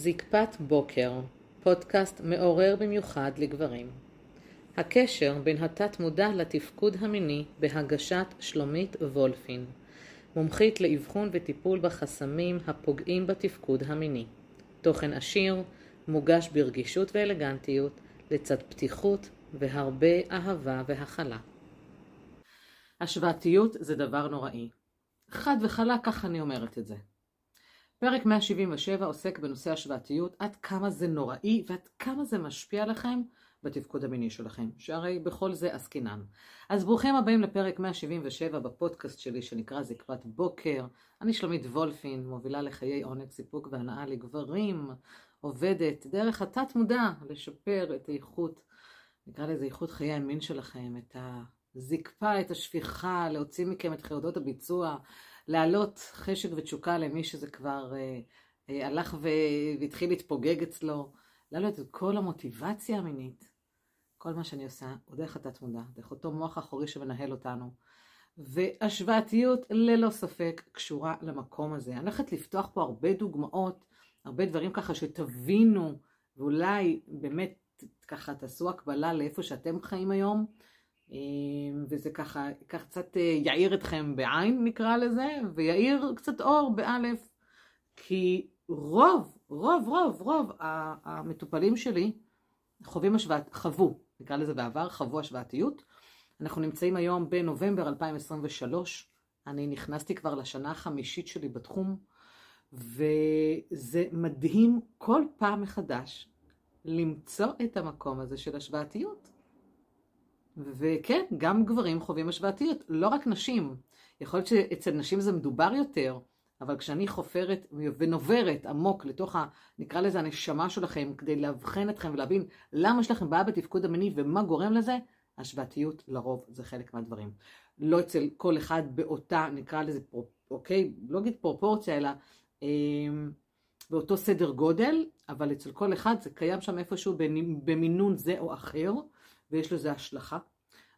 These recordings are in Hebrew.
זקפת בוקר, פודקאסט מעורר במיוחד לגברים. הקשר בין התת-מודע לתפקוד המיני בהגשת שלומית וולפין, מומחית לאבחון וטיפול בחסמים הפוגעים בתפקוד המיני. תוכן עשיר, מוגש ברגישות ואלגנטיות, לצד פתיחות והרבה אהבה והכלה. השוואתיות זה דבר נוראי. חד וחלק, ככה אני אומרת את זה. פרק 177 עוסק בנושא השוואתיות, עד כמה זה נוראי ועד כמה זה משפיע לכם בתפקוד המיני שלכם, שהרי בכל זה עסקינן. אז ברוכים הבאים לפרק 177 בפודקאסט שלי שנקרא זקפת בוקר. אני שלומית וולפין, מובילה לחיי עונג, סיפוק והנאה לגברים, עובדת דרך התת מודע לשפר את איכות, נקרא לזה איכות חיי המין שלכם, את הזקפה, את השפיכה, להוציא מכם את חרדות הביצוע, להעלות חשק ותשוקה למי שזה כבר אה, אה, הלך והתחיל להתפוגג אצלו, להעלות את כל המוטיבציה המינית. כל מה שאני עושה הוא דרך התת מודע, דרך אותו מוח אחורי שמנהל אותנו. והשוואתיות ללא ספק קשורה למקום הזה. אני הולכת לפתוח פה הרבה דוגמאות, הרבה דברים ככה שתבינו, ואולי באמת ככה תעשו הקבלה לאיפה שאתם חיים היום. אמ, וזה ככה, ככה קצת אה, יעיר אתכם בעין נקרא לזה, ויעיר קצת אור באלף, כי רוב, רוב, רוב, רוב המטופלים שלי חווים השוואת, חוו, נקרא לזה בעבר, חוו השוואתיות. אנחנו נמצאים היום בנובמבר 2023, אני נכנסתי כבר לשנה החמישית שלי בתחום, וזה מדהים כל פעם מחדש למצוא את המקום הזה של השוואתיות. וכן, גם גברים חווים השוואתיות, לא רק נשים. יכול להיות שאצל נשים זה מדובר יותר, אבל כשאני חופרת ונוברת עמוק לתוך, ה, נקרא לזה הנשמה שלכם, כדי לאבחן אתכם ולהבין למה יש לכם בעיה בתפקוד המיני ומה גורם לזה, השוואתיות לרוב זה חלק מהדברים. לא אצל כל אחד באותה, נקרא לזה, אוקיי, לא אגיד פרופורציה, אלא אה, באותו סדר גודל, אבל אצל כל אחד זה קיים שם איפשהו במינון זה או אחר. ויש לזה השלכה.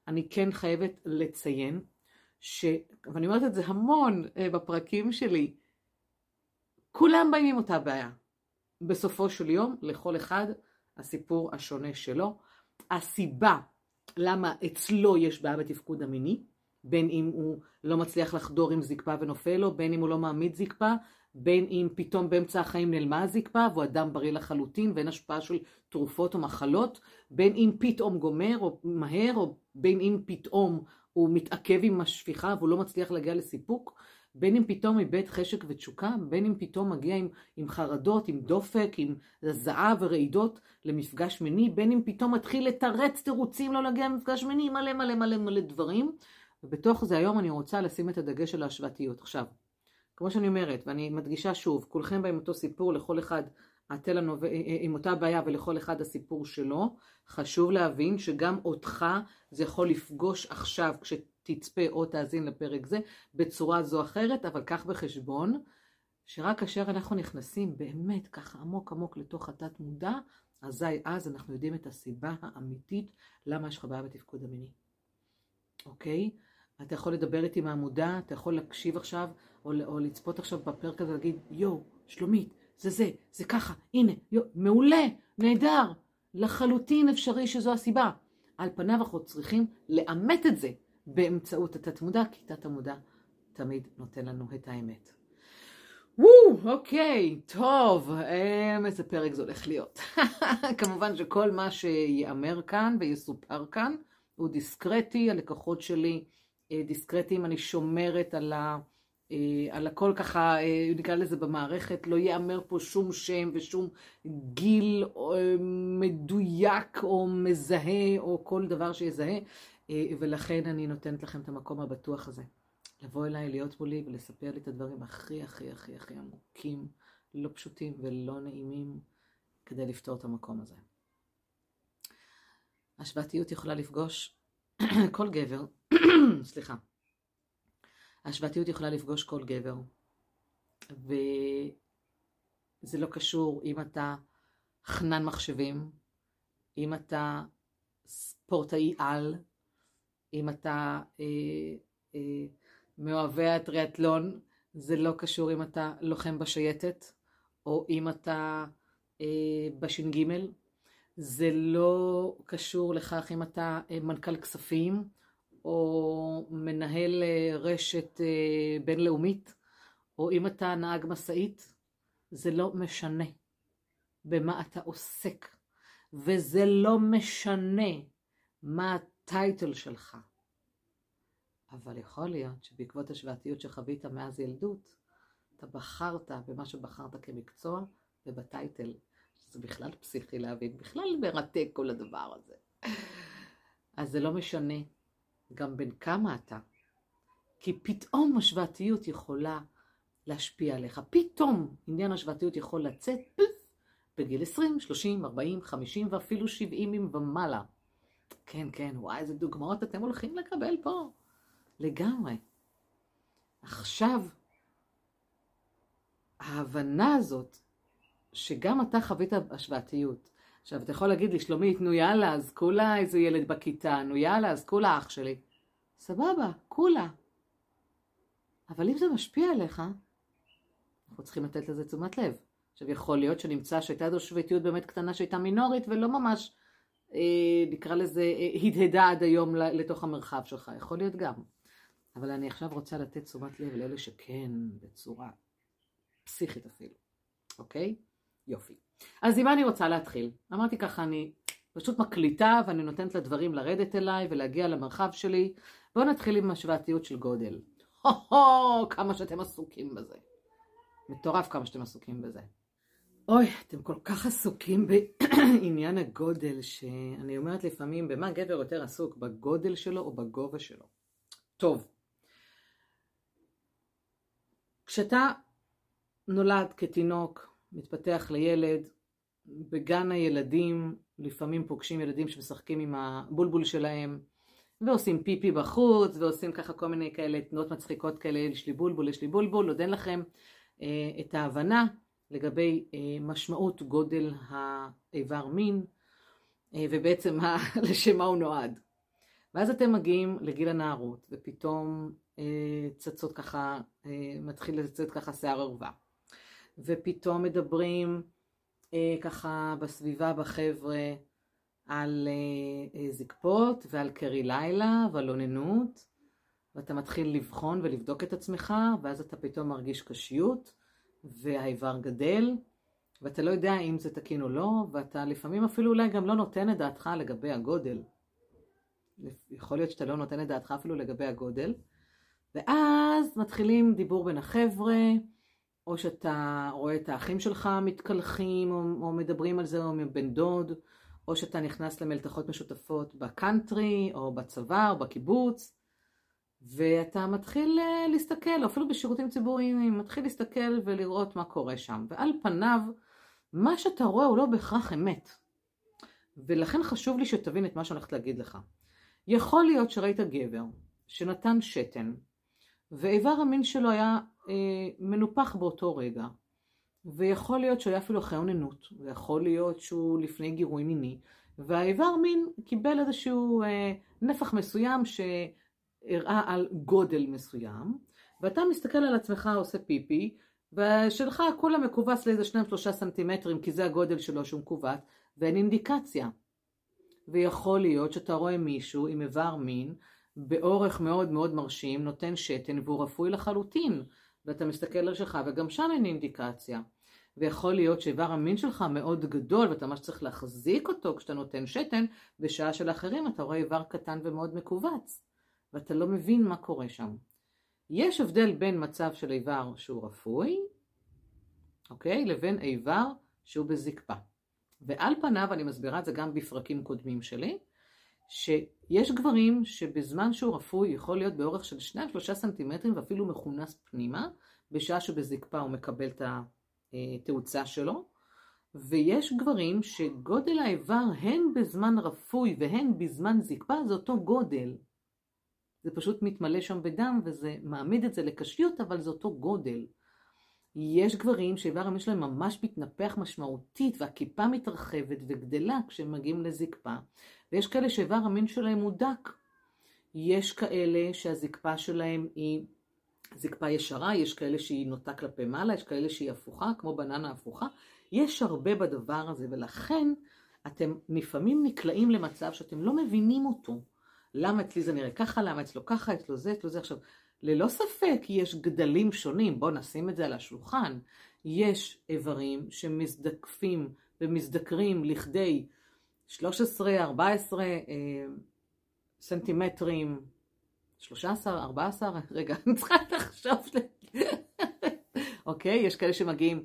אני כן חייבת לציין, ש... ואני אומרת את זה המון uh, בפרקים שלי, כולם באים עם אותה בעיה. בסופו של יום, לכל אחד הסיפור השונה שלו. הסיבה למה אצלו יש בעיה בתפקוד המיני, בין אם הוא לא מצליח לחדור עם זקפה ונופל לו, בין אם הוא לא מעמיד זקפה, בין אם פתאום באמצע החיים נעלמה הזקפה והוא אדם בריא לחלוטין ואין השפעה של תרופות או מחלות, בין אם פתאום גומר או מהר, או בין אם פתאום הוא מתעכב עם השפיכה והוא לא מצליח להגיע לסיפוק, בין אם פתאום איבד חשק ותשוקה, בין אם פתאום מגיע עם, עם חרדות, עם דופק, עם זעה ורעידות למפגש מיני, בין אם פתאום מתחיל לתרץ תירוצים לא להגיע למפגש מיני, מלא מלא מלא מלא דברים. ובתוך זה היום אני רוצה לשים את הדגש על ההשוואתיות. עכשיו, כמו שאני אומרת, ואני מדגישה שוב, כולכם באים אותו סיפור, לכל אחד התל הנובע, אה, אה, עם אותה בעיה ולכל אחד הסיפור שלו. חשוב להבין שגם אותך זה יכול לפגוש עכשיו כשתצפה או תאזין לפרק זה בצורה זו או אחרת, אבל קח בחשבון שרק כאשר אנחנו נכנסים באמת ככה עמוק עמוק לתוך התת מודע, אזי אז אנחנו יודעים את הסיבה האמיתית למה יש לך בעיה בתפקוד המיני. אוקיי? אתה יכול לדבר איתי מהמודע, אתה יכול להקשיב עכשיו, או, או לצפות עכשיו בפרק הזה ולהגיד, יואו, שלומית, זה זה, זה ככה, הנה, יו, מעולה, נהדר, לחלוטין אפשרי שזו הסיבה. על פניו אנחנו צריכים לאמת את זה באמצעות התת מודע, כי תת המודע תמיד נותן לנו את האמת. וואו, אוקיי, טוב, אמ, איזה פרק זה הולך להיות. כמובן שכל מה שייאמר כאן ויסופר כאן הוא דיסקרטי, הלקוחות שלי אה, דיסקרטיים, אני שומרת על ה... אה, על הכל ככה, אה, נקרא לזה במערכת, לא ייאמר פה שום שם ושום גיל אה, מדויק או מזהה או כל דבר שיזהה, ולכן אני נותנת לכם את המקום הבטוח הזה. לבוא אליי, להיות מולי ולספר לי את הדברים הכי הכי הכי הכי עמוקים, לא פשוטים ולא נעימים, כדי לפתור את המקום הזה. השוואתיות יכולה לפגוש כל גבר, סליחה, ההשוואתיות יכולה לפגוש כל גבר. וזה לא קשור אם אתה חנן מחשבים, אם אתה ספורטאי על, אם אתה אה, אה, מאוהבי הטריאטלון, זה לא קשור אם אתה לוחם בשייטת, או אם אתה בש"ג, זה לא קשור לכך אם אתה מנכ"ל כספים או מנהל רשת בינלאומית, או אם אתה נהג משאית, זה לא משנה במה אתה עוסק, וזה לא משנה מה הטייטל שלך. אבל יכול להיות שבעקבות השוואתיות שחווית מאז ילדות, אתה בחרת במה שבחרת כמקצוע ובטייטל, שזה בכלל פסיכי להבין, בכלל מרתק כל הדבר הזה. אז זה לא משנה גם בין כמה אתה, כי פתאום השוואתיות יכולה להשפיע עליך. פתאום עניין השוואתיות יכול לצאת בגיל 20, 30, 40, 50 ואפילו 70 ומעלה. כן, כן, וואי, איזה דוגמאות אתם הולכים לקבל פה. לגמרי. עכשיו, ההבנה הזאת, שגם אתה חווית השוואתיות. עכשיו, אתה יכול להגיד לי, שלומית, נו יאללה, אז כולה איזה ילד בכיתה, נו יאללה, אז כולה אח שלי. סבבה, כולה. אבל אם זה משפיע עליך, אנחנו צריכים לתת לזה תשומת לב. עכשיו, יכול להיות שנמצא שהייתה איזו שביתיות באמת קטנה שהייתה מינורית ולא ממש, אה, נקרא לזה, אה, הדהדה עד היום לתוך המרחב שלך. יכול להיות גם. אבל אני עכשיו רוצה לתת תשומת לב לאלה שכן, בצורה פסיכית אפילו. אוקיי? יופי. אז עם מה אני רוצה להתחיל? אמרתי ככה, אני פשוט מקליטה ואני נותנת לדברים לרדת אליי ולהגיע למרחב שלי. בואו נתחיל עם השוואתיות של גודל. הו-הו, כמה שאתם עסוקים בזה. מטורף כמה שאתם עסוקים בזה. אוי, אתם כל כך עסוקים בעניין הגודל, שאני אומרת לפעמים, במה גבר יותר עסוק, בגודל שלו או בגובה שלו. טוב, כשאתה נולד כתינוק, מתפתח לילד, בגן הילדים לפעמים פוגשים ילדים שמשחקים עם הבולבול שלהם, ועושים פיפי בחוץ, ועושים ככה כל מיני כאלה תנועות מצחיקות כאלה, יש לי בולבול, יש לי בולבול, עוד אין לכם אה, את ההבנה לגבי אה, משמעות גודל האיבר מין, אה, ובעצם לשם מה הוא נועד. ואז אתם מגיעים לגיל הנערות, ופתאום צצות ככה, מתחיל לצאת ככה שיער ערווה. ופתאום מדברים ככה בסביבה, בחבר'ה, על זקפות ועל קרי לילה ועל אוננות, ואתה מתחיל לבחון ולבדוק את עצמך, ואז אתה פתאום מרגיש קשיות, והאיבר גדל, ואתה לא יודע אם זה תקין או לא, ואתה לפעמים אפילו אולי גם לא נותן את דעתך לגבי הגודל. יכול להיות שאתה לא נותן את דעתך אפילו לגבי הגודל. ואז מתחילים דיבור בין החבר'ה, או שאתה רואה את האחים שלך מתקלחים, או, או מדברים על זה, או מבן דוד, או שאתה נכנס למלתחות משותפות בקאנטרי, או בצבא, או בקיבוץ, ואתה מתחיל אה, להסתכל, אפילו בשירותים ציבוריים, מתחיל להסתכל ולראות מה קורה שם. ועל פניו, מה שאתה רואה הוא לא בהכרח אמת. ולכן חשוב לי שתבין את מה שאני הולכת להגיד לך. יכול להיות שראית גבר שנתן שתן, ואיבר המין שלו היה אה, מנופח באותו רגע, ויכול להיות שהוא היה אפילו אחרי אוננות, ויכול להיות שהוא לפני גירוי מיני, והאיבר מין קיבל איזשהו אה, נפח מסוים ש... הראה על גודל מסוים, ואתה מסתכל על עצמך עושה פיפי, ושלך כולה מכווץ לאיזה שניים שלושה סנטימטרים, כי זה הגודל שלו שהוא מכווץ, ואין אינדיקציה. ויכול להיות שאתה רואה מישהו עם איבר מין, באורך מאוד מאוד מרשים, נותן שתן והוא רפוי לחלוטין, ואתה מסתכל על שלך וגם שם אין אינדיקציה. ויכול להיות שאיבר המין שלך מאוד גדול ואתה ממש צריך להחזיק אותו כשאתה נותן שתן, בשעה של אחרים אתה רואה איבר קטן ומאוד מכווץ. ואתה לא מבין מה קורה שם. יש הבדל בין מצב של איבר שהוא רפוי, אוקיי? לבין איבר שהוא בזקפה. ועל פניו, אני מסבירה את זה גם בפרקים קודמים שלי, שיש גברים שבזמן שהוא רפוי יכול להיות באורך של 2-3 סנטימטרים ואפילו מכונס פנימה, בשעה שבזקפה הוא מקבל את התאוצה שלו, ויש גברים שגודל האיבר הן בזמן רפוי והן בזמן זקפה זה אותו גודל. זה פשוט מתמלא שם בדם וזה מעמיד את זה לקשיות, אבל זה אותו גודל. יש גברים שאיבר המין שלהם ממש מתנפח משמעותית והכיפה מתרחבת וגדלה כשהם מגיעים לזקפה, ויש כאלה שאיבר המין שלהם הוא דק. יש כאלה שהזקפה שלהם היא זקפה ישרה, יש כאלה שהיא נוטה כלפי מעלה, יש כאלה שהיא הפוכה, כמו בננה הפוכה. יש הרבה בדבר הזה, ולכן אתם לפעמים נקלעים למצב שאתם לא מבינים אותו. למה אצלי זה נראה ככה, למה אצלו ככה, אצלו זה, אצלו זה. עכשיו, ללא ספק יש גדלים שונים, בואו נשים את זה על השולחן. יש איברים שמזדקפים ומזדקרים לכדי 13, 14 אה, סנטימטרים, 13, 14, רגע, אני צריכה לחשוב. אוקיי, יש כאלה שמגיעים,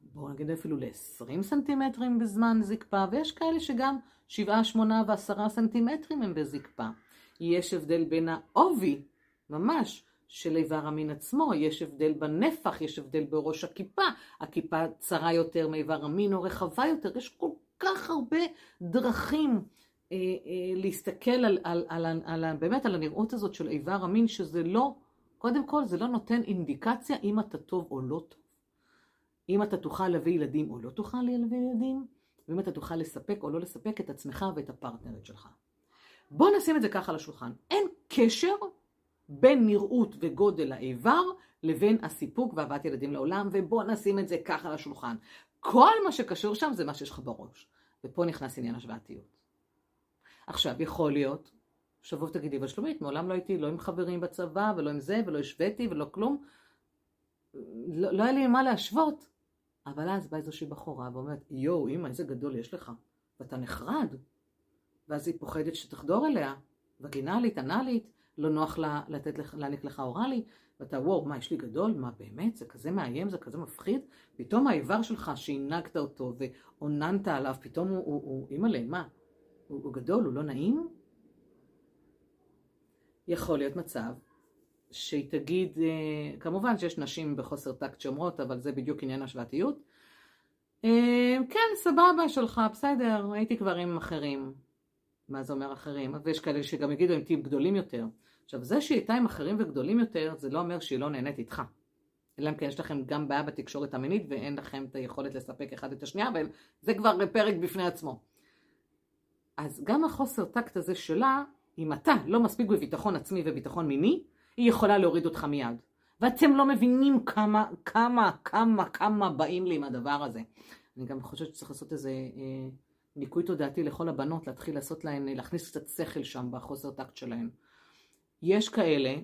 בואו נגיד אפילו ל-20 סנטימטרים בזמן זקפה, ויש כאלה שגם 7, 8 ו-10 סנטימטרים הם בזקפה. יש הבדל בין העובי, ממש, של איבר המין עצמו, יש הבדל בנפח, יש הבדל בראש הכיפה, הכיפה צרה יותר מאיבר המין או רחבה יותר, יש כל כך הרבה דרכים אה, אה, להסתכל על, על, על, על, על, באמת על הנראות הזאת של איבר המין, שזה לא, קודם כל זה לא נותן אינדיקציה אם אתה טוב או לא טוב. אם אתה תוכל להביא ילדים או לא תוכל להביא ילדים, ואם אתה תוכל לספק או לא לספק את עצמך ואת הפרטנרית שלך. בוא נשים את זה ככה על השולחן. אין קשר בין נראות וגודל האיבר לבין הסיפוק והבאת ילדים לעולם, ובוא נשים את זה ככה על השולחן. כל מה שקשור שם זה מה שיש לך בראש. ופה נכנס עניין השוואתיות. עכשיו, יכול להיות, שבוא ותגידי, אבל שלומית, מעולם לא הייתי לא עם חברים בצבא, ולא עם זה, ולא השוויתי, ולא כלום. לא, לא היה לי מה להשוות. אבל אז באה איזושהי בחורה ואומרת, יואו, אמא, איזה גדול יש לך. ואתה נחרד. ואז היא פוחדת שתחדור אליה, וגינלית, אנלית, לא נוח לה לתת לך, להעניק לך אוראלי, ואתה וואו, מה, יש לי גדול? מה, באמת? זה כזה מאיים? זה כזה מפחיד? פתאום האיבר שלך שהנהגת אותו ועוננת עליו, פתאום הוא, הוא, הוא אימא'לה, מה? הוא, הוא גדול? הוא לא נעים? יכול להיות מצב שהיא תגיד, אה, כמובן שיש נשים בחוסר טקט שאומרות, אבל זה בדיוק עניין השוואתיות. אה, כן, סבבה שלך, בסדר, הייתי כבר עם אחרים. מה זה אומר אחרים? ויש כאלה שגם יגידו עם טיפ גדולים יותר. עכשיו, זה שהיא הייתה עם אחרים וגדולים יותר, זה לא אומר שהיא לא נהנית איתך. אלא אם כן יש לכם גם בעיה בתקשורת המינית ואין לכם את היכולת לספק אחד את השנייה, וזה כבר פרק בפני עצמו. אז גם החוסר טקט הזה שלה, אם אתה לא מספיק בביטחון עצמי וביטחון מיני, היא יכולה להוריד אותך מיד. ואתם לא מבינים כמה, כמה, כמה, כמה באים לי עם הדבר הזה. אני גם חושבת שצריך לעשות איזה אה, ניקוי תודעתי לכל הבנות, להתחיל לעשות להן, להכניס קצת שכל שם בחוסר טקט שלהן. יש כאלה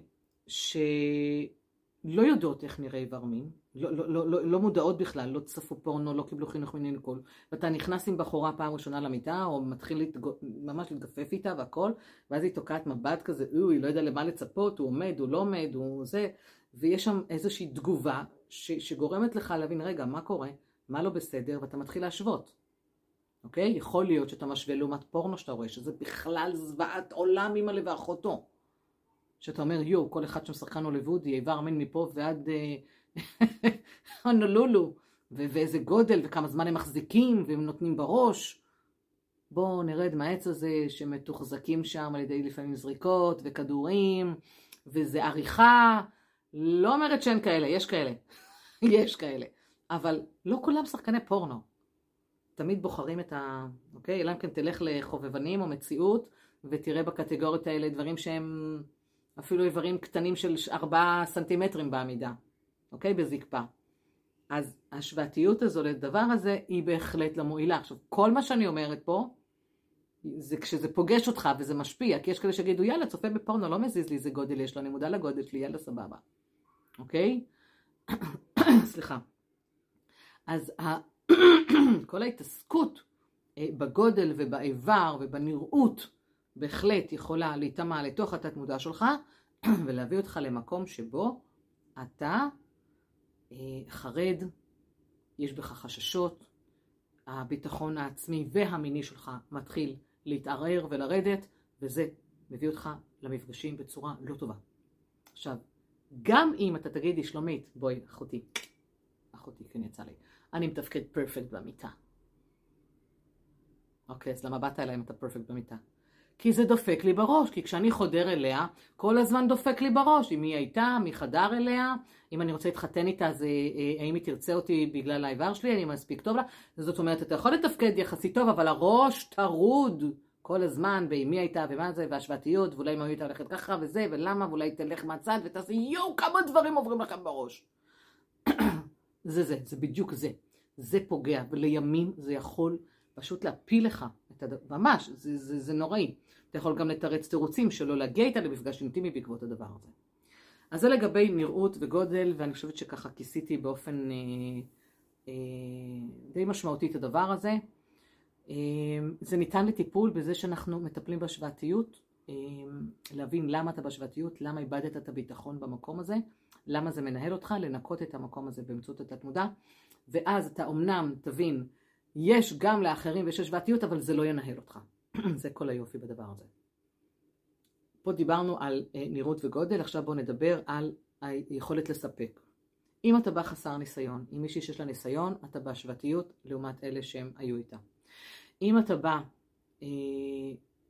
שלא יודעות איך נראה איבר מין, לא, לא, לא, לא, לא מודעות בכלל, לא צפו פורנו, לא קיבלו חינוך מיני לכל, ואתה נכנס עם בחורה פעם ראשונה למיטה, או מתחיל להתג... ממש להתגפף איתה והכל, ואז היא תוקעת מבט כזה, אוי, לא יודע למה לצפות, הוא עומד, הוא לא עומד, הוא זה, ויש שם איזושהי תגובה ש... שגורמת לך להבין, רגע, מה קורה, מה לא בסדר, ואתה מתחיל להשוות. אוקיי? יכול להיות שאתה משווה לעומת פורנו שאתה רואה, שזה בכלל זוועת עולם אימא ואחותו. שאתה אומר, יואו, כל אחד שם שחקן הוליוודי, איבר מין מפה ועד הונולולו, ואיזה גודל, וכמה זמן הם מחזיקים, והם נותנים בראש. בואו נרד מהעץ הזה שמתוחזקים שם על ידי לפעמים זריקות וכדורים, וזה עריכה. לא אומרת שאין כאלה, יש כאלה. יש כאלה. אבל לא כולם שחקני פורנו. תמיד בוחרים את ה... אוקיי? אלא אם כן תלך לחובבנים או מציאות, ותראה בקטגוריות האלה דברים שהם אפילו איברים קטנים של ארבעה סנטימטרים בעמידה, אוקיי? בזקפה. אז השוואתיות הזו לדבר הזה היא בהחלט לא מועילה. עכשיו, כל מה שאני אומרת פה, זה כשזה פוגש אותך וזה משפיע, כי יש כאלה שיגידו, יאללה, צופה בפורנו, לא מזיז לי איזה גודל יש לו, אני מודע לגודל שלי, יאללה, סבבה. אוקיי? סליחה. אז כל ההתעסקות אה, בגודל ובאיבר ובנראות בהחלט יכולה להיטמע לתוך התת מודע שלך ולהביא אותך למקום שבו אתה אה, חרד, יש בך חששות, הביטחון העצמי והמיני שלך מתחיל להתערער ולרדת, וזה מביא אותך למפגשים בצורה לא טובה. עכשיו, גם אם אתה תגידי, שלומית, בואי, אחותי, אחותי, כן יצא לי, אני מתפקד פרפקט במיטה. אוקיי, אז למה באת אליי אם אתה פרפקט במיטה? כי זה דופק לי בראש, כי כשאני חודר אליה, כל הזמן דופק לי בראש, אם היא הייתה, מי חדר אליה, אם אני רוצה להתחתן איתה, אז אה, אה, האם היא תרצה אותי בגלל האיבר שלי, אני מספיק טוב לה, זאת אומרת, אתה יכול לתפקד יחסית טוב, אבל הראש טרוד כל הזמן, ועם מי הייתה, ומה זה, והשוואתיות, ואולי אם הייתה הולכת ככה, וזה, ולמה, ואולי תלך מהצד, ותעשי יואו, כמה דברים עוברים לכם בראש. זה זה, זה בדיוק זה. זה פוגע, ולימים זה יכול פשוט להפיל לך את הדבר, ממש, זה, זה, זה נוראי. אתה יכול גם לתרץ תירוצים שלא להגיע איתה למפגש אינטימי בעקבות הדבר הזה. אז זה לגבי נראות וגודל, ואני חושבת שככה כיסיתי באופן אה, אה, די משמעותי את הדבר הזה. אה, זה ניתן לטיפול בזה שאנחנו מטפלים בהשוואתיות, אה, להבין למה אתה בהשוואתיות, למה איבדת את הביטחון במקום הזה, למה זה מנהל אותך, לנקות את המקום הזה באמצעות התת מודע, ואז אתה אמנם תבין, יש גם לאחרים ויש השוואתיות, אבל זה לא ינהל אותך. זה כל היופי בדבר הזה. פה דיברנו על אה, נראות וגודל, עכשיו בואו נדבר על היכולת לספק. אם אתה בא חסר ניסיון, אם מישהי שיש לה ניסיון, אתה בהשוואתיות לעומת אלה שהם היו איתה. אם אתה בא אה,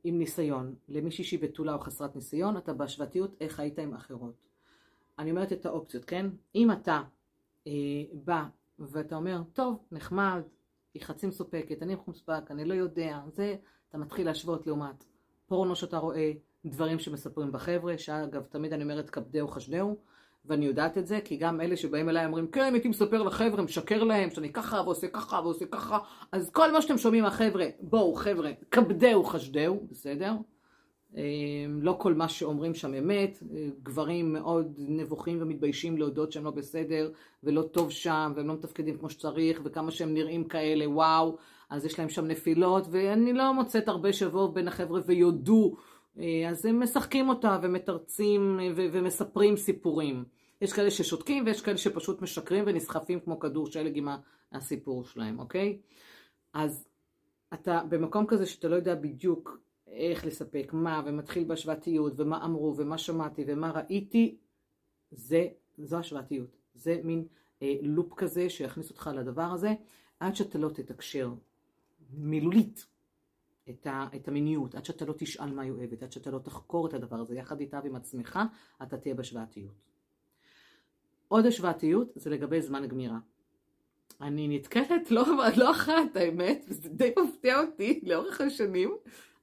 עם ניסיון למישהי שהיא בתולה או חסרת ניסיון, אתה בהשוואתיות איך היית עם אחרות. אני אומרת את האופציות, כן? אם אתה אה, בא ואתה אומר, טוב, נחמד, היא חצי מסופקת, אני מסופק, אני לא יודע, זה, אתה מתחיל להשוות לעומת פורנו שאתה רואה, דברים שמספרים בחבר'ה, שאגב, תמיד אני אומרת כבדהו חשדהו, ואני יודעת את זה, כי גם אלה שבאים אליי אומרים, כן, הייתי מספר לחבר'ה, משקר להם, שאני ככה ועושה ככה ועושה ככה, אז כל מה שאתם שומעים מהחבר'ה, בואו חבר'ה, כבדהו חשדהו, בסדר? אמ, לא כל מה שאומרים שם אמת, גברים מאוד נבוכים ומתביישים להודות שהם לא בסדר ולא טוב שם והם לא מתפקדים כמו שצריך וכמה שהם נראים כאלה וואו אז יש להם שם נפילות ואני לא מוצאת הרבה שבוע בין החבר'ה ויודו אה, אז הם משחקים אותה ומתרצים אה, ומספרים סיפורים. יש כאלה ששותקים ויש כאלה שפשוט משקרים ונסחפים כמו כדור שלג עם הסיפור שלהם, אוקיי? אז אתה במקום כזה שאתה לא יודע בדיוק איך לספק, מה, ומתחיל בהשוואתיות, ומה אמרו, ומה שמעתי, ומה ראיתי, זה, זו השוואתיות. זה מין אה, לופ כזה שיכניס אותך לדבר הזה, עד שאתה לא תתקשר מילולית את, ה, את המיניות, עד שאתה לא תשאל מה היא אוהבת, עד שאתה לא תחקור את הדבר הזה יחד איתה ועם עצמך, אתה תהיה בהשוואתיות. עוד השוואתיות זה לגבי זמן גמירה. אני נתקלת לא, לא אחת, האמת, וזה די מפתיע אותי לאורך השנים,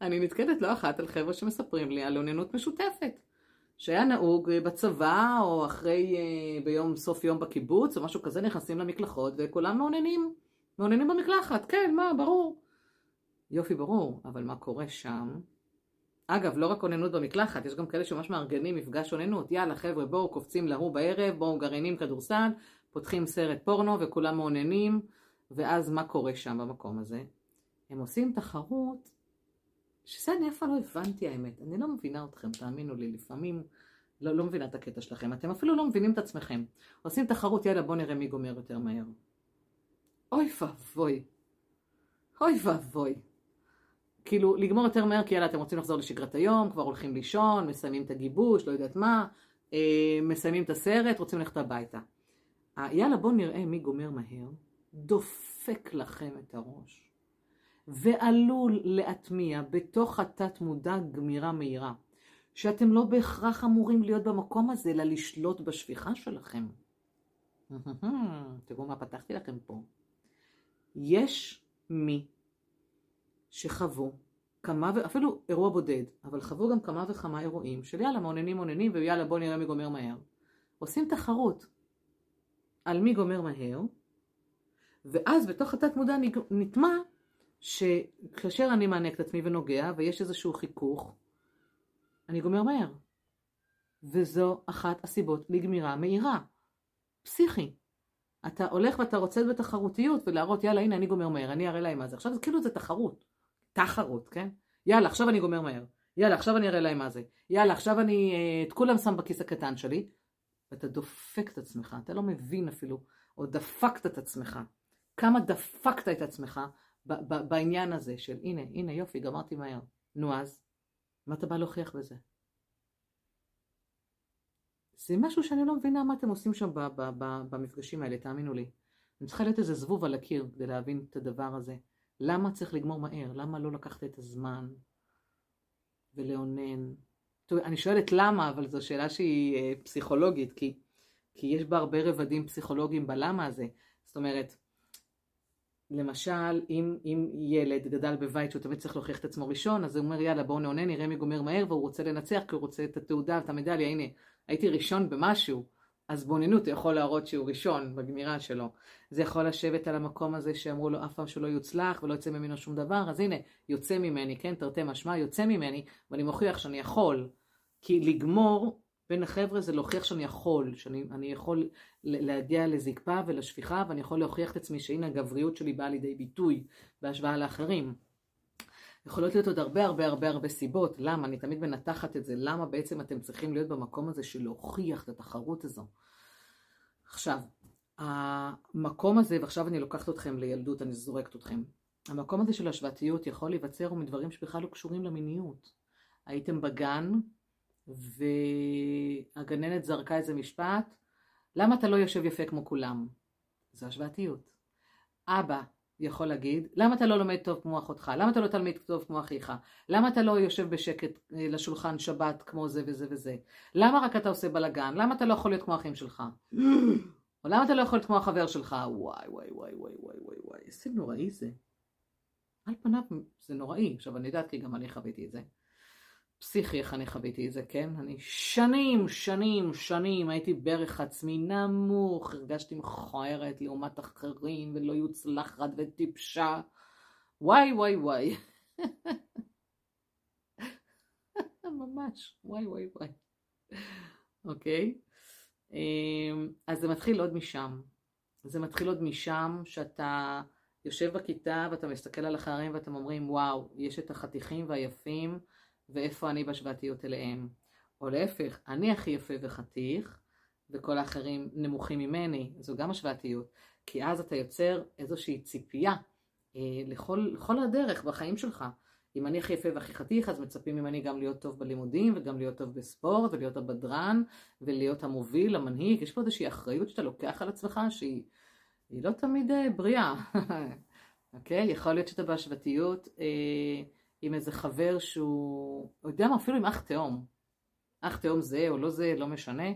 אני נתקלת לא אחת על חבר'ה שמספרים לי על אוננות משותפת. שהיה נהוג בצבא, או אחרי, אה, ביום, סוף יום בקיבוץ, או משהו כזה, נכנסים למקלחות, וכולם מעוננים. מעוננים במקלחת, כן, מה, ברור. יופי, ברור, אבל מה קורה שם? אגב, לא רק אוננות במקלחת, יש גם כאלה שממש מארגנים מפגש אוננות. יאללה, חבר'ה, בואו קופצים להוא בערב, בואו גרעינים כדורסל, פותחים סרט פורנו וכולם מעוננים, ואז מה קורה שם במקום הזה? הם עושים תחרות, שזה אני אף פעם לא הבנתי האמת. אני לא מבינה אתכם, תאמינו לי, לפעמים לא, לא מבינה את הקטע שלכם. אתם אפילו לא מבינים את עצמכם. עושים תחרות, יאללה, בואו נראה מי גומר יותר מהר. אוי ואבוי. אוי ואבוי. כאילו, לגמור יותר מהר, כי יאללה, אתם רוצים לחזור לשגרת היום, כבר הולכים לישון, מסיימים את הגיבוש, לא יודעת מה, אה, מסיימים את הסרט, רוצים ללכת הביתה. יאללה, בואו נראה מי גומר מהר, דופק לכם את הראש, ועלול להטמיע בתוך התת מודע גמירה מהירה, שאתם לא בהכרח אמורים להיות במקום הזה, אלא לשלוט בשפיכה שלכם. תראו מה פתחתי לכם פה. יש מי שחוו כמה, אפילו אירוע בודד, אבל חוו גם כמה וכמה אירועים של יאללה מעוננים מעוננים ויאללה בוא נראה מי גומר מהר. עושים תחרות על מי גומר מהר, ואז בתוך התת מודע נטמע שכאשר אני מענק את עצמי ונוגע ויש איזשהו חיכוך, אני גומר מהר. וזו אחת הסיבות לגמירה מהירה. פסיכי. אתה הולך ואתה רוצה בתחרותיות ולהראות יאללה הנה אני גומר מהר, אני אראה להם מה זה. עכשיו כאילו זה תחרות. תחרות, כן? יאללה, עכשיו אני גומר מהר. יאללה, עכשיו אני אראה להם מה זה. יאללה, עכשיו אני אה, את כולם שם בכיס הקטן שלי. ואתה דופק את עצמך, אתה לא מבין אפילו, או דפקת את עצמך. כמה דפקת את עצמך בעניין הזה של הנה, הנה יופי, גמרתי מהר. נו אז, מה אתה בא להוכיח בזה? זה משהו שאני לא מבינה מה אתם עושים שם במפגשים האלה, תאמינו לי. אני צריכה להיות איזה זבוב על הקיר כדי להבין את הדבר הזה. למה צריך לגמור מהר? למה לא לקחת את הזמן ולאונן? טוב, אני שואלת למה, אבל זו שאלה שהיא אה, פסיכולוגית, כי, כי יש בה הרבה רבדים פסיכולוגיים בלמה הזה. זאת אומרת, למשל, אם, אם ילד גדל בבית שהוא תמיד צריך להוכיח את עצמו ראשון, אז הוא אומר יאללה בואו נאונן, נראה מי גומר מהר, והוא רוצה לנצח כי הוא רוצה את התעודה ואת המדליה, הנה, הייתי ראשון במשהו. אז בוננות הוא יכול להראות שהוא ראשון בגמירה שלו. זה יכול לשבת על המקום הזה שאמרו לו אף פעם שלא יוצלח ולא יוצא ממנו שום דבר, אז הנה, יוצא ממני, כן, תרתי משמע, יוצא ממני, ואני מוכיח שאני יכול. כי לגמור בין החבר'ה זה להוכיח שאני יכול, שאני יכול להגיע לזקפה ולשפיכה, ואני יכול להוכיח את עצמי שהנה הגבריות שלי באה לידי ביטוי בהשוואה לאחרים. יכולות להיות עוד הרבה הרבה הרבה הרבה סיבות, למה, אני תמיד מנתחת את זה, למה בעצם אתם צריכים להיות במקום הזה של להוכיח את התחרות הזו. עכשיו, המקום הזה, ועכשיו אני לוקחת אתכם לילדות, אני זורקת אתכם, המקום הזה של השוואתיות יכול להיווצר מדברים שבכלל לא קשורים למיניות. הייתם בגן, והגננת זרקה איזה משפט, למה אתה לא יושב יפה כמו כולם? זו השוואתיות. אבא יכול להגיד, למה אתה לא לומד טוב כמו אחותך? למה אתה לא תלמיד טוב כמו אחיך? למה אתה לא יושב בשקט אה, לשולחן שבת כמו זה וזה וזה? למה רק אתה עושה בלאגן? למה אתה לא יכול להיות כמו האחים שלך? או למה אתה לא יכול להיות כמו החבר שלך? וואי וואי וואי וואי וואי וואי וואי, איזה נוראי זה. על פניו זה נוראי, עכשיו אני יודעת כי גם אני חוויתי את זה. פסיכי איך אני חוויתי את זה, כן? אני שנים, שנים, שנים הייתי בערך עצמי נמוך, הרגשתי מכוערת לעומת אחרים ולא יוצלחת וטיפשה. וואי וואי וואי. ממש, וואי וואי וואי. אוקיי? אמ, אז זה מתחיל עוד משם. זה מתחיל עוד משם שאתה יושב בכיתה ואתה מסתכל על אחרים ואתם אומרים וואו, יש את החתיכים והיפים ואיפה אני בהשוואתיות אליהם. או להפך, אני הכי יפה וחתיך, וכל האחרים נמוכים ממני, זו גם השוואתיות. כי אז אתה יוצר איזושהי ציפייה אה, לכל, לכל הדרך בחיים שלך. אם אני הכי יפה והכי חתיך, אז מצפים ממני גם להיות טוב בלימודים, וגם להיות טוב בספורט, ולהיות הבדרן, ולהיות המוביל, המנהיג. יש פה איזושהי אחריות שאתה לוקח על עצמך, שהיא לא תמיד אה, בריאה. אוקיי? okay? יכול להיות שאתה בהשוואתיות. אה, עם איזה חבר שהוא, או יודע מה, אפילו עם אח תאום. אח תאום זה או לא זה, לא משנה.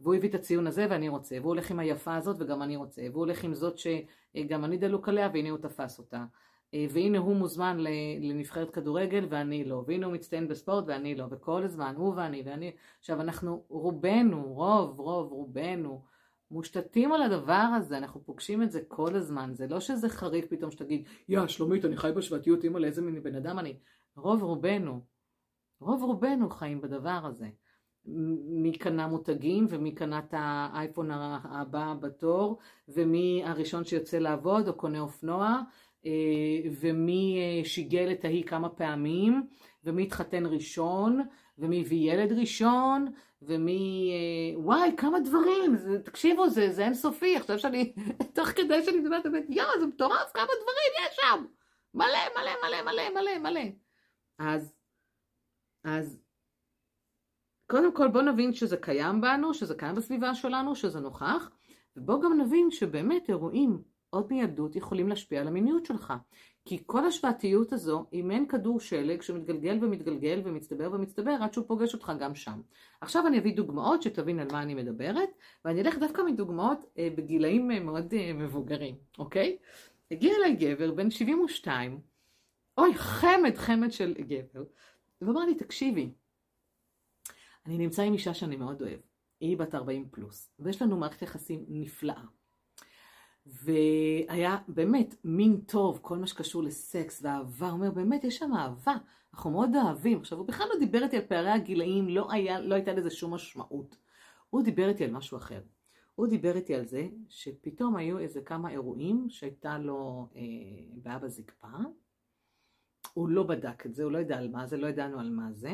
והוא הביא את הציון הזה ואני רוצה, והוא הולך עם היפה הזאת וגם אני רוצה, והוא הולך עם זאת שגם אני דלוק עליה והנה הוא תפס אותה. אה, והנה הוא מוזמן לנבחרת כדורגל ואני לא, והנה הוא מצטיין בספורט ואני לא, וכל הזמן הוא ואני ואני. עכשיו אנחנו רובנו, רוב, רוב, רובנו, מושתתים על הדבר הזה, אנחנו פוגשים את זה כל הזמן, זה לא שזה חריף פתאום שתגיד, יא שלומית אני חי בשוואתיות, אימא לאיזה מין בן אדם אני, רוב רובנו, רוב רובנו חיים בדבר הזה. מי קנה מותגים ומי קנה את האייפון הבא בתור ומי הראשון שיוצא לעבוד או קונה אופנוע ומי אה, שיגל את ההיא כמה פעמים ומי התחתן ראשון ומי הביא ילד ראשון ומי... אה, וואי, כמה דברים, זה, תקשיבו, זה, זה אינסופי, עכשיו שאני, תוך כדי שאני מדברת, באמת, יואו, זה מטורף, כמה דברים יש שם. מלא, מלא, מלא, מלא, מלא, מלא. אז, אז, קודם כל בוא נבין שזה קיים בנו, שזה קיים בסביבה שלנו, שזה נוכח, ובוא גם נבין שבאמת אירועים עוד מילדות יכולים להשפיע על המיניות שלך. כי כל השוואתיות הזו היא מעין כדור שלג שמתגלגל ומתגלגל ומצטבר ומצטבר עד שהוא פוגש אותך גם שם. עכשיו אני אביא דוגמאות שתבין על מה אני מדברת, ואני אלך דווקא מדוגמאות אה, בגילאים אה, מאוד אה, מבוגרים, אוקיי? הגיע אליי גבר בן 72, אוי חמד חמד של גבר, ואמר לי תקשיבי, אני נמצא עם אישה שאני מאוד אוהב, היא בת 40 פלוס, ויש לנו מערכת יחסים נפלאה. והיה באמת מין טוב, כל מה שקשור לסקס ואהבה, הוא אומר באמת יש שם אהבה, אנחנו מאוד אוהבים. עכשיו הוא בכלל לא דיבר איתי על פערי הגילאים, לא, היה, לא הייתה לזה שום משמעות. הוא דיבר איתי על משהו אחר. הוא דיבר איתי על זה שפתאום היו איזה כמה אירועים שהייתה לו אה, בעיה בזקפה. הוא לא בדק את זה, הוא לא ידע על מה זה, לא ידענו על מה זה.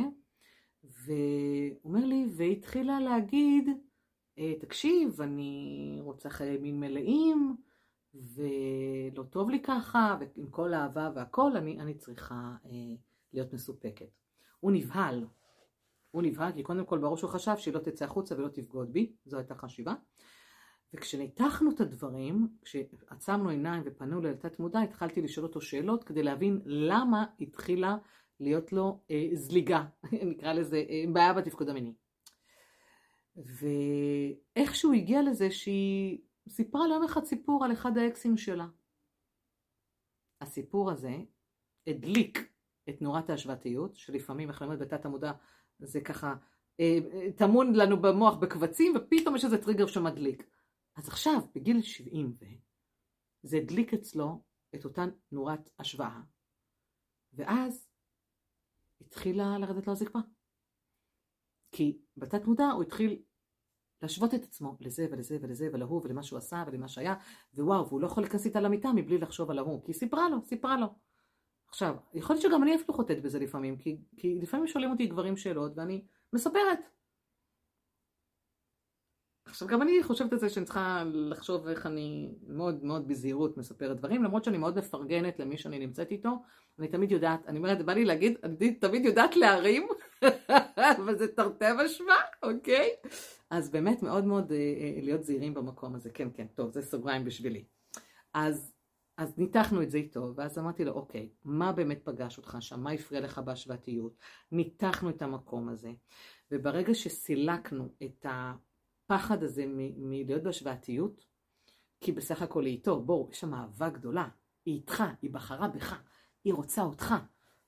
והוא אומר לי, והתחילה להגיד, תקשיב, אני רוצה חיי מין מלאים, ולא טוב לי ככה, ועם כל האהבה והכל, אני, אני צריכה אה, להיות מסופקת. הוא נבהל. הוא נבהל, כי קודם כל בראש הוא חשב שהיא לא תצא החוצה ולא תבגוד בי, זו הייתה חשיבה. וכשניתחנו את הדברים, כשעצמנו עיניים ופנו לתת מודע, התחלתי לשאול אותו שאלות כדי להבין למה התחילה להיות לו אה, זליגה, נקרא לזה, אה, בעיה בתפקוד המיני. ואיכשהו הגיע לזה שהיא סיפרה לו יום אחד סיפור על אחד האקסים שלה. הסיפור הזה הדליק את נורת ההשוואתיות, שלפעמים, איך לומר בתת המודע, זה ככה אה, טמון לנו במוח בקבצים, ופתאום יש איזה טריגר שמדליק. אז עכשיו, בגיל 70, זה הדליק אצלו את אותה נורת השוואה, ואז התחילה לרדת לו הזקפה. כי בתת מודע הוא התחיל להשוות את עצמו לזה ולזה ולזה ולהוא ולמה שהוא עשה ולמה שהיה, ווואו, והוא לא יכול להיכנס איתה למיטה מבלי לחשוב על ההוא, כי היא סיפרה לו, סיפרה לו. עכשיו, יכול להיות שגם אני אפילו חוטאת בזה לפעמים, כי, כי לפעמים שואלים אותי גברים שאלות ואני מספרת. עכשיו גם אני חושבת על זה שאני צריכה לחשוב איך אני מאוד מאוד בזהירות מספרת דברים, למרות שאני מאוד מפרגנת למי שאני נמצאת איתו, אני תמיד יודעת, אני אומרת, בא לי להגיד, אני תמיד יודעת להרים, אבל זה תרתי משמע, אוקיי? אז באמת מאוד מאוד אה, אה, להיות זהירים במקום הזה, כן, כן, טוב, זה סוגריים בשבילי. אז, אז ניתחנו את זה איתו, ואז אמרתי לו, אוקיי, מה באמת פגש אותך שם? מה הפריע לך בהשוואתיות? ניתחנו את המקום הזה, וברגע שסילקנו את הפחד הזה מלהיות בהשוואתיות, כי בסך הכל היא איתו, בואו, יש שם אהבה גדולה, היא איתך, היא בחרה בך, היא רוצה אותך.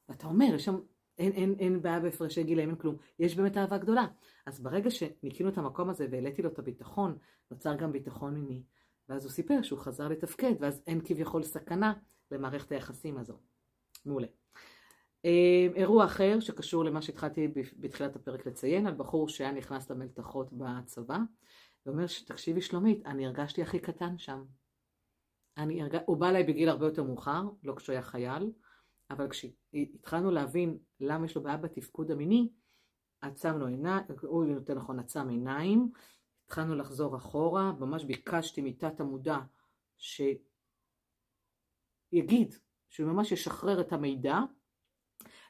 ואתה אומר, יש שם אין, אין, אין בעיה בהפרשי גילאים, אין כלום. יש באמת אהבה גדולה. אז ברגע שניקינו את המקום הזה והעליתי לו את הביטחון, נוצר גם ביטחון מיני. ואז הוא סיפר שהוא חזר לתפקד, ואז אין כביכול סכנה למערכת היחסים הזו. מעולה. אה, אירוע אחר שקשור למה שהתחלתי בתחילת הפרק לציין, על בחור שהיה נכנס למלתחות בצבא, ואומר שתקשיבי שלומית, אני הרגשתי הכי קטן שם. אני הרג... הוא בא אליי בגיל הרבה יותר מאוחר, לא כשהוא היה חייל, אבל כשהתחלנו להבין למה יש לו בעיה בתפקוד המיני, עצמנו עיניים, או יותר נכון עצם עיניים, התחלנו לחזור אחורה, ממש ביקשתי מתת המודע שיגיד, שהוא ממש ישחרר את המידע,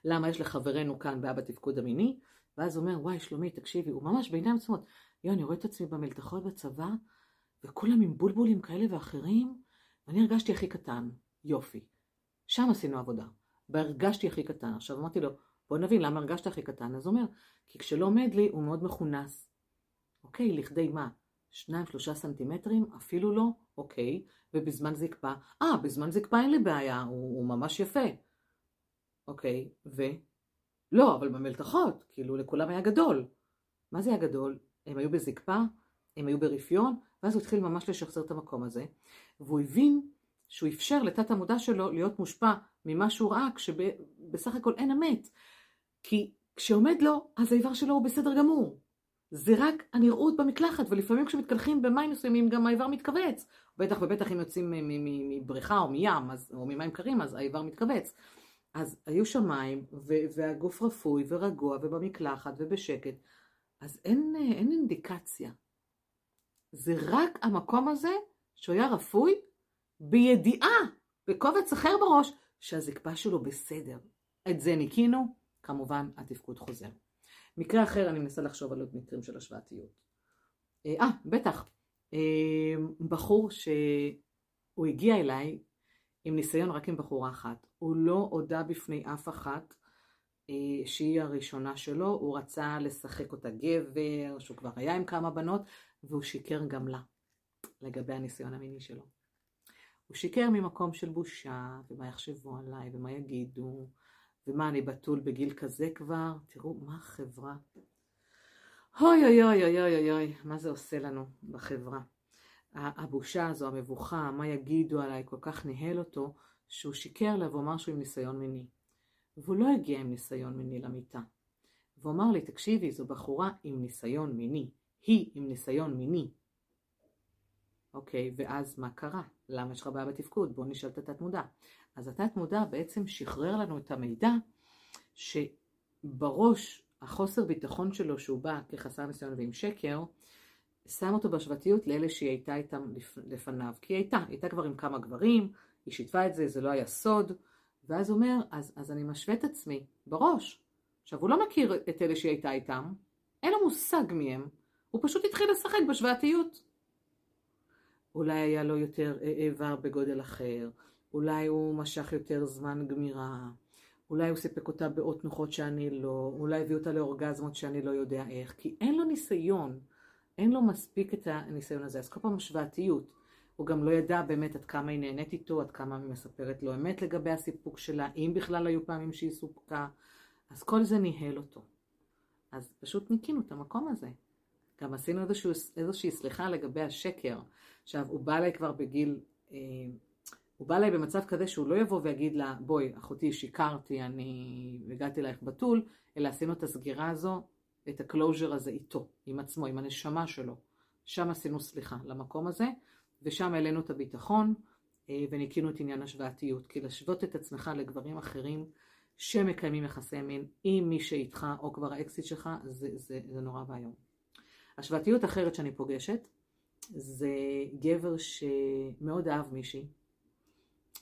למה יש לחברנו כאן בעיה בתפקוד המיני, ואז הוא אומר, וואי שלומי, תקשיבי, הוא ממש בעיניים עצמות, יואו, אני רואה את עצמי במלתחות בצבא, וכולם עם בולבולים כאלה ואחרים, ואני הרגשתי הכי קטן, יופי. שם עשינו עבודה. והרגשתי הכי קטן. עכשיו אמרתי לו, בוא נבין למה הרגשת הכי קטן. אז הוא אומר, כי כשלא עומד לי הוא מאוד מכונס. אוקיי, לכדי מה? שניים, שלושה סנטימטרים? אפילו לא? אוקיי. ובזמן זקפה? אה, בזמן זקפה אין לי בעיה, הוא, הוא ממש יפה. אוקיי, ו? לא, אבל במלתחות, כאילו לכולם היה גדול. מה זה היה גדול? הם היו בזקפה, הם היו ברפיון, ואז הוא התחיל ממש לשחזר את המקום הזה, והוא הבין שהוא אפשר לתת המודע שלו להיות מושפע ממה שהוא ראה, כשבסך הכל אין אמת. כי כשעומד לו, אז האיבר שלו הוא בסדר גמור. זה רק הנראות במקלחת, ולפעמים כשמתקלחים במים מסוימים גם האיבר מתכווץ. בטח ובטח אם יוצאים מבריכה או מים, אז, או ממים קרים, אז האיבר מתכווץ. אז היו שם מים, והגוף רפוי ורגוע ובמקלחת ובשקט, אז אין, אין אינדיקציה. זה רק המקום הזה שהוא היה רפוי בידיעה, בקובץ אחר בראש, שהזקפה שלו בסדר. את זה ניקינו, כמובן התפקוד חוזר. מקרה אחר, אני מנסה לחשוב על עוד מקרים של השוואתיות. אה, אה, בטח. אה, בחור שהוא הגיע אליי עם ניסיון רק עם בחורה אחת. הוא לא הודה בפני אף אחת אה, שהיא הראשונה שלו, הוא רצה לשחק אותה גבר, שהוא כבר היה עם כמה בנות, והוא שיקר גם לה לגבי הניסיון המיני שלו. הוא שיקר ממקום של בושה, ומה יחשבו עליי, ומה יגידו, ומה אני בתול בגיל כזה כבר, תראו מה החברה. אוי אוי אוי אוי אוי אוי, מה זה עושה לנו בחברה. הבושה הזו, המבוכה, מה יגידו עליי, כל כך ניהל אותו, שהוא שיקר לה ואמר שהוא עם ניסיון מיני. והוא לא הגיע עם ניסיון מיני למיטה. והוא אמר לי, תקשיבי, זו בחורה עם ניסיון מיני. היא עם ניסיון מיני. אוקיי, ואז מה קרה? למה יש לך בעיה בתפקוד? בואו נשאל את התת מודע. אז התת מודע בעצם שחרר לנו את המידע שבראש החוסר ביטחון שלו שהוא בא כחסר ניסיון ועם שקר, שם אותו בהשוואתיות לאלה שהיא הייתה איתם לפניו. כי היא הייתה, היא הייתה כבר עם כמה גברים, היא שיתפה את זה, זה לא היה סוד. ואז הוא אומר, אז, אז אני משווה את עצמי בראש. עכשיו, הוא לא מכיר את אלה שהיא הייתה איתם, אין לו מושג מי הוא פשוט התחיל לשחק בהשוואתיות. אולי היה לו יותר איבר בגודל אחר, אולי הוא משך יותר זמן גמירה, אולי הוא סיפק אותה באות תנוחות שאני לא, אולי הביא אותה לאורגזמות שאני לא יודע איך, כי אין לו ניסיון, אין לו מספיק את הניסיון הזה, אז כל פעם השוואתיות. הוא גם לא ידע באמת עד כמה היא נהנית איתו, עד כמה היא מספרת לו אמת לגבי הסיפוק שלה, אם בכלל היו פעמים שהיא סופקה, אז כל זה ניהל אותו. אז פשוט ניקינו את המקום הזה. גם עשינו איזושהי סליחה לגבי השקר. עכשיו, הוא בא אליי כבר בגיל, אה, הוא בא אליי במצב כזה שהוא לא יבוא ויגיד לה, בואי, אחותי, שיקרתי, אני הגעתי אלייך בתול, אלא עשינו את הסגירה הזו, את ה closure הזה איתו, עם עצמו, עם הנשמה שלו. שם עשינו סליחה למקום הזה, ושם העלינו את הביטחון, אה, וניקינו את עניין השוואתיות. כי להשוות את עצמך לגברים אחרים שמקיימים יחסי מין עם מי שאיתך, או כבר האקסית שלך, זה, זה, זה נורא ואיום. השוואתיות אחרת שאני פוגשת, זה גבר שמאוד אהב מישהי,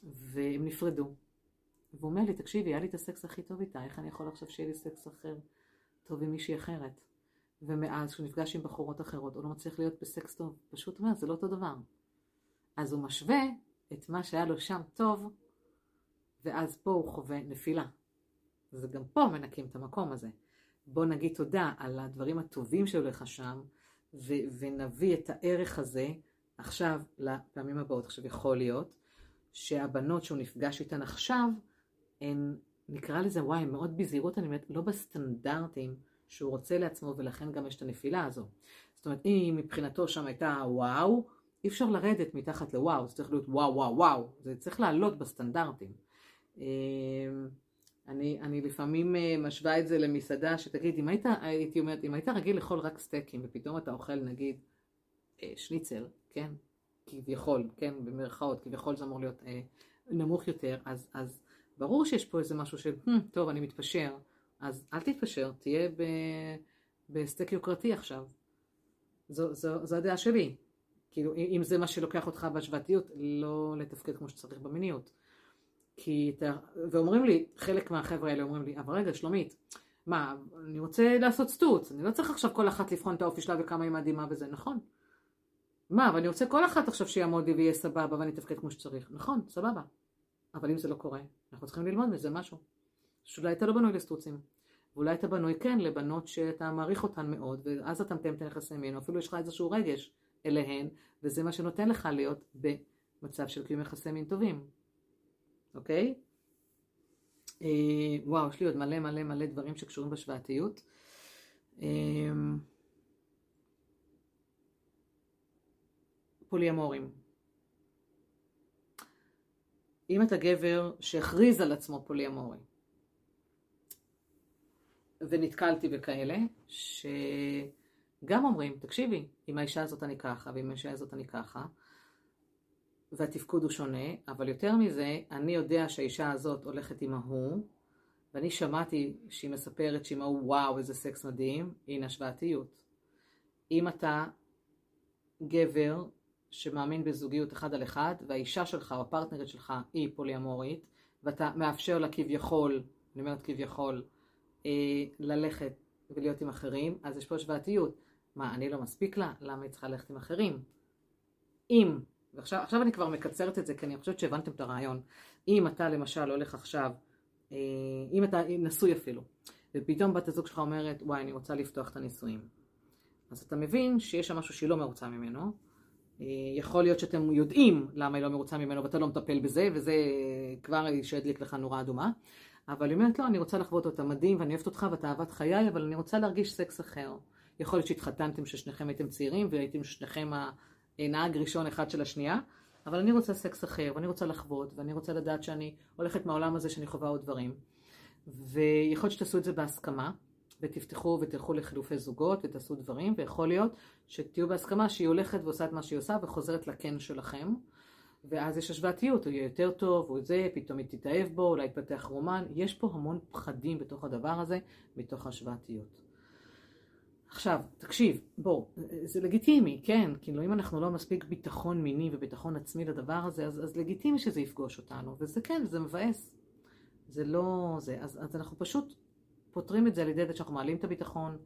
והם נפרדו. והוא אומר לי, תקשיבי, היה לי את הסקס הכי טוב איתה, איך אני יכול עכשיו שיהיה לי סקס אחר טוב עם מישהי אחרת? ומאז, כשהוא נפגש עם בחורות אחרות, הוא לא מצליח להיות בסקס טוב, פשוט אומר, זה לא אותו דבר. אז הוא משווה את מה שהיה לו שם טוב, ואז פה הוא חווה נפילה. אז גם פה מנקים את המקום הזה. בוא נגיד תודה על הדברים הטובים שהיו לך שם, ו- ונביא את הערך הזה עכשיו לפעמים הבאות. עכשיו יכול להיות שהבנות שהוא נפגש איתן עכשיו, הן, נקרא לזה, וואי, מאוד בזהירות, אני אומרת, לא בסטנדרטים שהוא רוצה לעצמו, ולכן גם יש את הנפילה הזו. זאת אומרת, אם מבחינתו שם הייתה וואו, אי אפשר לרדת מתחת לוואו, זה צריך להיות וואו וואו וואו, זה צריך לעלות בסטנדרטים. אני, אני לפעמים אה, משווה את זה למסעדה, שתגיד, אם היית, הייתי אומרת, אם היית רגיל לאכול רק סטייקים, ופתאום אתה אוכל נגיד אה, שניצל, כן? כביכול, כן, במרכאות, כביכול זה אמור להיות אה, נמוך יותר, אז, אז ברור שיש פה איזה משהו של, hmm, טוב, אני מתפשר, אז אל תתפשר, תהיה ב, בסטייק יוקרתי עכשיו. זו, זו, זו הדעה שלי. כאילו, אם זה מה שלוקח אותך בהשוואתיות, לא לתפקד כמו שצריך במיניות. כי אתה, ואומרים לי, חלק מהחבר'ה האלה אומרים לי, אבל רגע, שלומית, מה, אני רוצה לעשות סטוץ, אני לא צריך עכשיו כל אחת לבחון את האופי שלה וכמה היא מדהימה וזה, נכון. מה, אבל אני רוצה כל אחת עכשיו שיעמוד לי ויהיה סבבה ואני אתפקד כמו שצריך, נכון, סבבה. אבל אם זה לא קורה, אנחנו צריכים ללמוד מזה משהו. שאולי אתה לא בנוי לסטוצים. ואולי אתה בנוי כן לבנות שאתה מעריך אותן מאוד, ואז אתה מתאם את היחסי מין, או אפילו יש לך איזשהו רגש אליהן, וזה מה שנותן לך להיות במצב של קיום יחסי מין טובים. אוקיי? אה, וואו, יש לי עוד מלא מלא מלא דברים שקשורים בהשוואתיות. אה, פוליאמורים. אם אתה גבר שהכריז על עצמו פוליאמורי, ונתקלתי בכאלה, שגם אומרים, תקשיבי, עם האישה הזאת אני ככה, ועם האישה הזאת אני ככה, והתפקוד הוא שונה, אבל יותר מזה, אני יודע שהאישה הזאת הולכת עם ההוא, ואני שמעתי שהיא מספרת שעם ההוא, וואו, איזה סקס מדהים, הנה השוואתיות. אם אתה גבר שמאמין בזוגיות אחד על אחד, והאישה שלך או הפרטנרית שלך היא פוליאמורית, ואתה מאפשר לה כביכול, אני אומרת כביכול, אה, ללכת ולהיות עם אחרים, אז יש פה השוואתיות. מה, אני לא מספיק לה? למה היא צריכה ללכת עם אחרים? אם ועכשיו אני כבר מקצרת את זה, כי אני חושבת שהבנתם את הרעיון. אם אתה למשל הולך עכשיו, אה, אם אתה נשוי אפילו, ופתאום בת הזוג שלך אומרת, וואי, אני רוצה לפתוח את הנישואים. אז אתה מבין שיש שם משהו שהיא לא מרוצה ממנו. אה, יכול להיות שאתם יודעים למה היא לא מרוצה ממנו ואתה לא מטפל בזה, וזה כבר שידליק לך נורה אדומה. אבל היא אומרת, לא, אני רוצה לחוות אותה מדהים, ואני אוהבת אותך ואתה אהבת חיי, אבל אני רוצה להרגיש סקס אחר. יכול להיות שהתחתנתם, ששניכם הייתם צעירים, והייתם שניכם נהג ראשון אחד של השנייה, אבל אני רוצה סקס אחר, ואני רוצה לחוות, ואני רוצה לדעת שאני הולכת מהעולם הזה שאני חווה עוד דברים. ויכול להיות שתעשו את זה בהסכמה, ותפתחו ותלכו לחילופי זוגות ותעשו דברים, ויכול להיות שתהיו בהסכמה שהיא הולכת ועושה את מה שהיא עושה וחוזרת לכן שלכם. ואז יש השוואתיות, הוא יהיה יותר טוב, הוא זה, פתאום היא תתאהב בו, אולי יתפתח רומן, יש פה המון פחדים בתוך הדבר הזה, מתוך השוואתיות. עכשיו, תקשיב, בוא, זה לגיטימי, כן, כאילו אם אנחנו לא מספיק ביטחון מיני וביטחון עצמי לדבר הזה, אז, אז לגיטימי שזה יפגוש אותנו, וזה כן, זה מבאס. זה לא זה, אז, אז אנחנו פשוט פותרים את זה על ידי זה שאנחנו מעלים את הביטחון,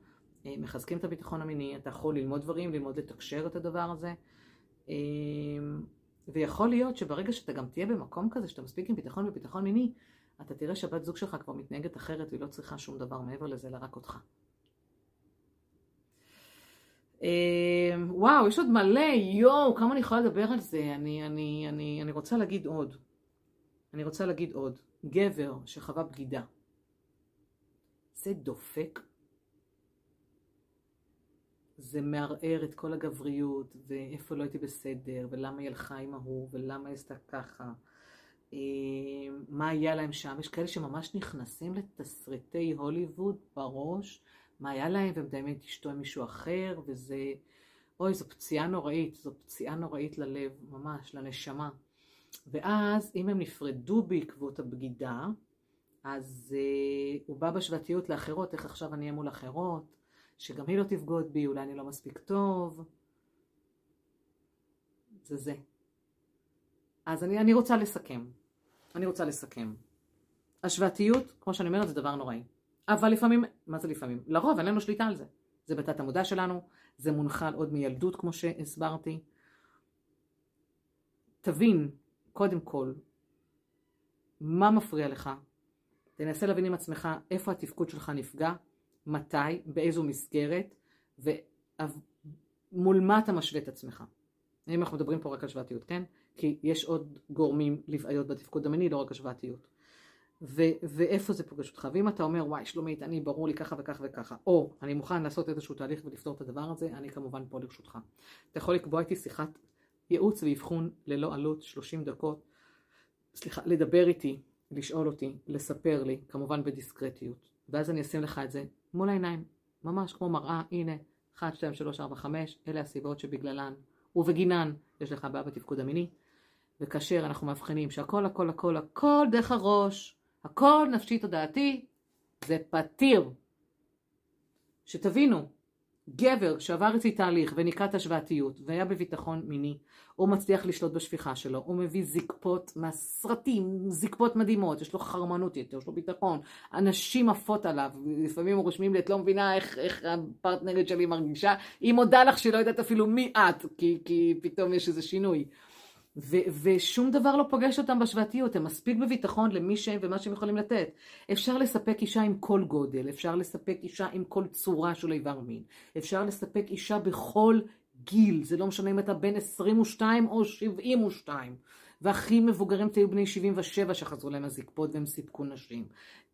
אה, מחזקים את הביטחון המיני, אתה יכול ללמוד דברים, ללמוד לתקשר את הדבר הזה, אה, ויכול להיות שברגע שאתה גם תהיה במקום כזה, שאתה מספיק עם ביטחון וביטחון מיני, אתה תראה שהבת זוג שלך כבר מתנהגת אחרת והיא לא צריכה שום דבר מעבר לזה, אלא רק אותך. אמ, וואו, יש עוד מלא, יואו, כמה אני יכולה לדבר על זה. אני, אני, אני, אני רוצה להגיד עוד. אני רוצה להגיד עוד. גבר שחווה בגידה. זה דופק זה מערער את כל הגבריות, ואיפה לא הייתי בסדר, ולמה היא הלכה עם ההוא, ולמה היא עשתה ככה. אה, מה היה להם שם? יש כאלה שממש נכנסים לתסריטי הוליווד בראש, מה היה להם, את אשתו עם מישהו אחר, וזה... אוי, זו פציעה נוראית, זו פציעה נוראית ללב, ממש, לנשמה. ואז, אם הם נפרדו בעקבות הבגידה, אז uh, הוא בא בשבטיות לאחרות, איך עכשיו אני אהיה מול אחרות, שגם היא לא תבגוד בי, אולי אני לא מספיק טוב. זה זה. אז אני, אני רוצה לסכם. אני רוצה לסכם. השוואתיות, כמו שאני אומרת, זה דבר נוראי. אבל לפעמים, מה זה לפעמים? לרוב אין לנו שליטה על זה. זה בתת המודע שלנו, זה מונחל עוד מילדות כמו שהסברתי. תבין, קודם כל, מה מפריע לך. תנסה להבין עם עצמך איפה התפקוד שלך נפגע, מתי, באיזו מסגרת, ומול מה אתה משווה את עצמך. אם אנחנו מדברים פה רק על שוואתיות, כן? כי יש עוד גורמים לבעיות בתפקוד המיני, לא רק השוואתיות. ו- ואיפה זה פוגש אותך. ואם אתה אומר, וואי, שלומית, אני ברור לי ככה וככה וככה, או אני מוכן לעשות איזשהו תהליך ולפתור את הדבר הזה, אני כמובן פה לרשותך. אתה יכול לקבוע איתי שיחת ייעוץ ואבחון ללא עלות, 30 דקות, סליחה, לדבר איתי, לשאול אותי, לספר לי, כמובן בדיסקרטיות. ואז אני אשים לך את זה מול העיניים, ממש כמו מראה, הנה, 1, 2, 3, 4, 5, אלה הסיבות שבגללן ובגינן יש לך בעיה בתפקוד המיני. וכאשר אנחנו מאבחנים שהכל הכל הכל הכל דרך הראש, הכל נפשי תודעתי, זה פתיר. שתבינו, גבר שעבר אצלי תהליך ונקרא את השוואתיות והיה בביטחון מיני, הוא מצליח לשלוט בשפיכה שלו, הוא מביא זקפות מהסרטים, זקפות מדהימות, יש לו חרמנות יותר, יש לו ביטחון, אנשים עפות עליו, לפעמים רושמים לי, את לא מבינה איך, איך הפרטנרית שלי מרגישה, היא מודה לך שהיא לא יודעת אפילו מי את, כי, כי פתאום יש איזה שינוי. ו- ושום דבר לא פוגש אותם בשוואתיות, הם מספיק בביטחון למי שהם ומה שהם יכולים לתת. אפשר לספק אישה עם כל גודל, אפשר לספק אישה עם כל צורה של איבר מין, אפשר לספק אישה בכל גיל, זה לא משנה אם אתה בן 22 או 72. והכי מבוגרים תהיו בני 77 שחזרו להם הזקפות והם סיפקו נשים.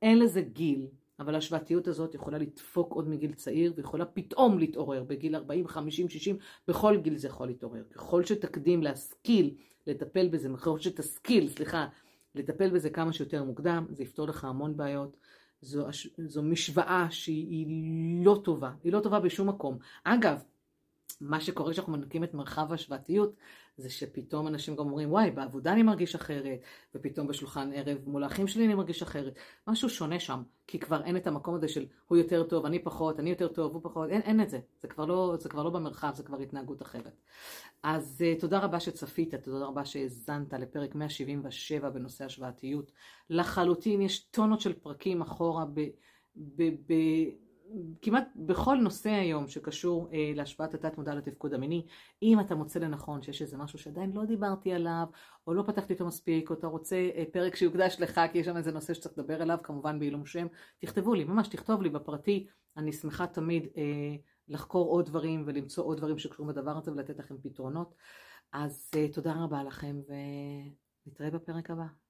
אין לזה גיל, אבל השוואתיות הזאת יכולה לדפוק עוד מגיל צעיר ויכולה פתאום להתעורר בגיל 40, 50, 60, בכל גיל זה יכול להתעורר. ככל שתקדים להשכיל לטפל בזה, ככל שתשכיל, סליחה, לטפל בזה כמה שיותר מוקדם, זה יפתור לך המון בעיות. זו, זו משוואה שהיא לא טובה, היא לא טובה בשום מקום. אגב, מה שקורה כשאנחנו מנקים את מרחב ההשוואתיות, זה שפתאום אנשים גם אומרים, וואי, בעבודה אני מרגיש אחרת, ופתאום בשולחן ערב מול האחים שלי אני מרגיש אחרת. משהו שונה שם, כי כבר אין את המקום הזה של הוא יותר טוב, אני פחות, אני יותר טוב, הוא פחות, אין, אין את זה. זה כבר, לא, זה כבר לא במרחב, זה כבר התנהגות אחרת. אז uh, תודה רבה שצפית, תודה רבה שהאזנת לפרק 177 בנושא השוואתיות. לחלוטין יש טונות של פרקים אחורה ב... ב, ב כמעט בכל נושא היום שקשור אה, להשפעת התת מודע לתפקוד המיני, אם אתה מוצא לנכון שיש איזה משהו שעדיין לא דיברתי עליו, או לא פתחתי אותו מספיק, או אתה רוצה אה, פרק שיוקדש לך, כי יש שם איזה נושא שצריך לדבר עליו, כמובן בעילום שם, תכתבו לי, ממש תכתוב לי בפרטי, אני שמחה תמיד אה, לחקור עוד דברים ולמצוא עוד דברים שקשורים בדבר הזה ולתת לכם פתרונות. אז אה, תודה רבה לכם ונתראה בפרק הבא.